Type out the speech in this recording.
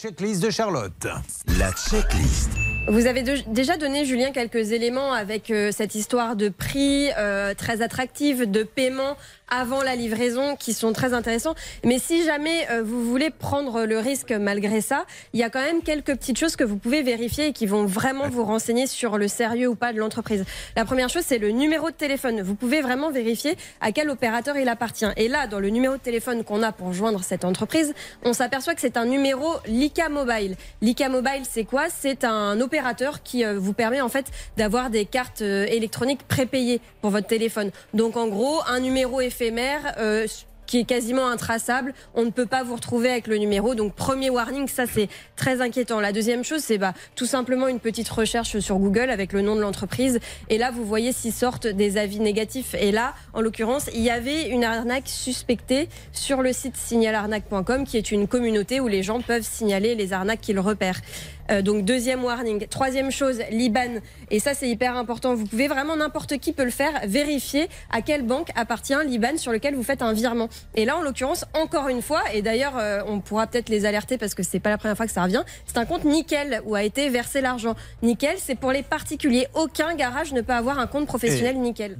Checklist de Charlotte. La checklist. Vous avez de- déjà donné, Julien, quelques éléments avec euh, cette histoire de prix euh, très attractive, de paiement avant la livraison, qui sont très intéressants. Mais si jamais euh, vous voulez prendre le risque malgré ça, il y a quand même quelques petites choses que vous pouvez vérifier et qui vont vraiment vous renseigner sur le sérieux ou pas de l'entreprise. La première chose, c'est le numéro de téléphone. Vous pouvez vraiment vérifier à quel opérateur il appartient. Et là, dans le numéro de téléphone qu'on a pour joindre cette entreprise, on s'aperçoit que c'est un numéro Lika Mobile. Lika Mobile, c'est quoi? C'est un opérateur qui euh, vous permet en fait d'avoir des cartes euh, électroniques prépayées pour votre téléphone. Donc en gros, un numéro éphémère. Qui est quasiment intraçable. On ne peut pas vous retrouver avec le numéro. Donc premier warning, ça c'est très inquiétant. La deuxième chose, c'est bah, tout simplement une petite recherche sur Google avec le nom de l'entreprise. Et là, vous voyez s'y sortent des avis négatifs. Et là, en l'occurrence, il y avait une arnaque suspectée sur le site signalarnaque.com, qui est une communauté où les gens peuvent signaler les arnaques qu'ils repèrent. Euh, donc deuxième warning. Troisième chose, l'IBAN. Et ça c'est hyper important. Vous pouvez vraiment n'importe qui peut le faire. Vérifier à quelle banque appartient l'IBAN sur lequel vous faites un virement. Et là en l'occurrence encore une fois, et d'ailleurs euh, on pourra peut-être les alerter parce que c'est pas la première fois que ça revient. C'est un compte nickel où a été versé l'argent. Nickel, c'est pour les particuliers. Aucun garage ne peut avoir un compte professionnel nickel.